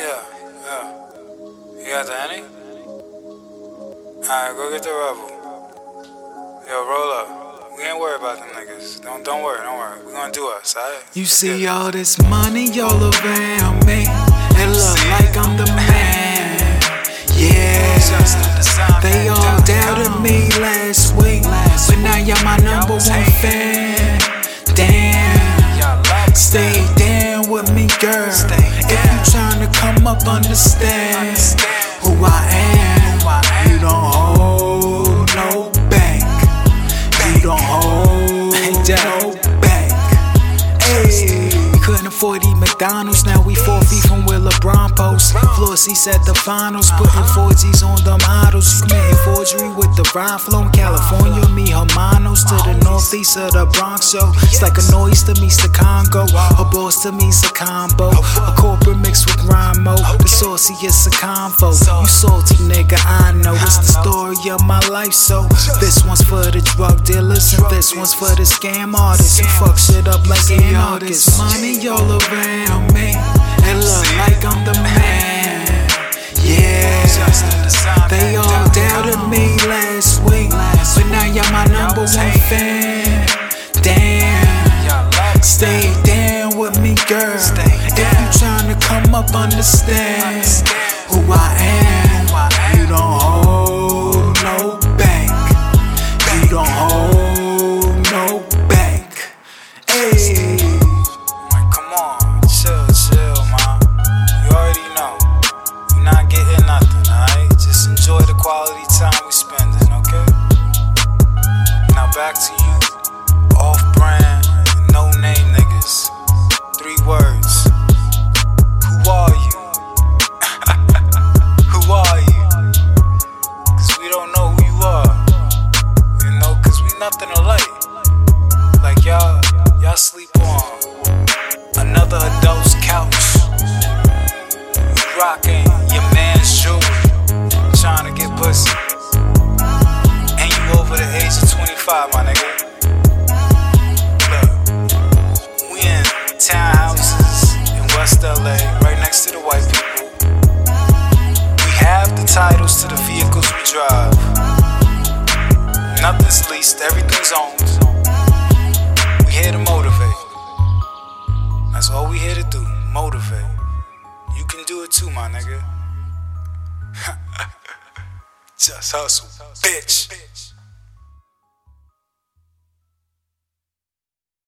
Yeah, yeah. You got the Henny? Alright, go get the rebel. Yo, roll up. We ain't worried about them niggas. Don't don't worry, don't worry. We gonna do us, alright? You see all this money all around me. It look like I'm the man. Yeah. They all doubted me last week. But now you're my number one fan. Up, understand who I am. You don't hold no bank. You don't hold no bank. Hey, we couldn't afford eat McDonald's. Now we four feet from where LeBron posts. Floor seats at the finals, putting uh-huh. 4Gs on the models. Committing forgery with the rhyme flow in California. Me hermanos to the northeast of the Bronx. So it's like a noise to meets the Congo. A boss to me's a combo. The sauciest a convo. You salty nigga, I know. It's the story of my life. So this one's for the drug dealers and this one's for the scam artists who fuck shit up like anarchists. Money all around me. It look like I'm the man. Yeah. They all doubted me last week. But now you're my number one fan. Up, understand who I am. You don't hold no bank. You don't hold no bank. Hey. Come on, chill, chill, man. You already know. You're not getting nothing, alright? Just enjoy the quality time we spending, okay? Now back to you. 25, my nigga. Look, we in townhouses in West LA, right next to the white people. We have the titles to the vehicles we drive. Nothing's leased, everything's owned. We here to motivate. That's all we here to do. Motivate. You can do it too, my nigga. Just hustle, bitch.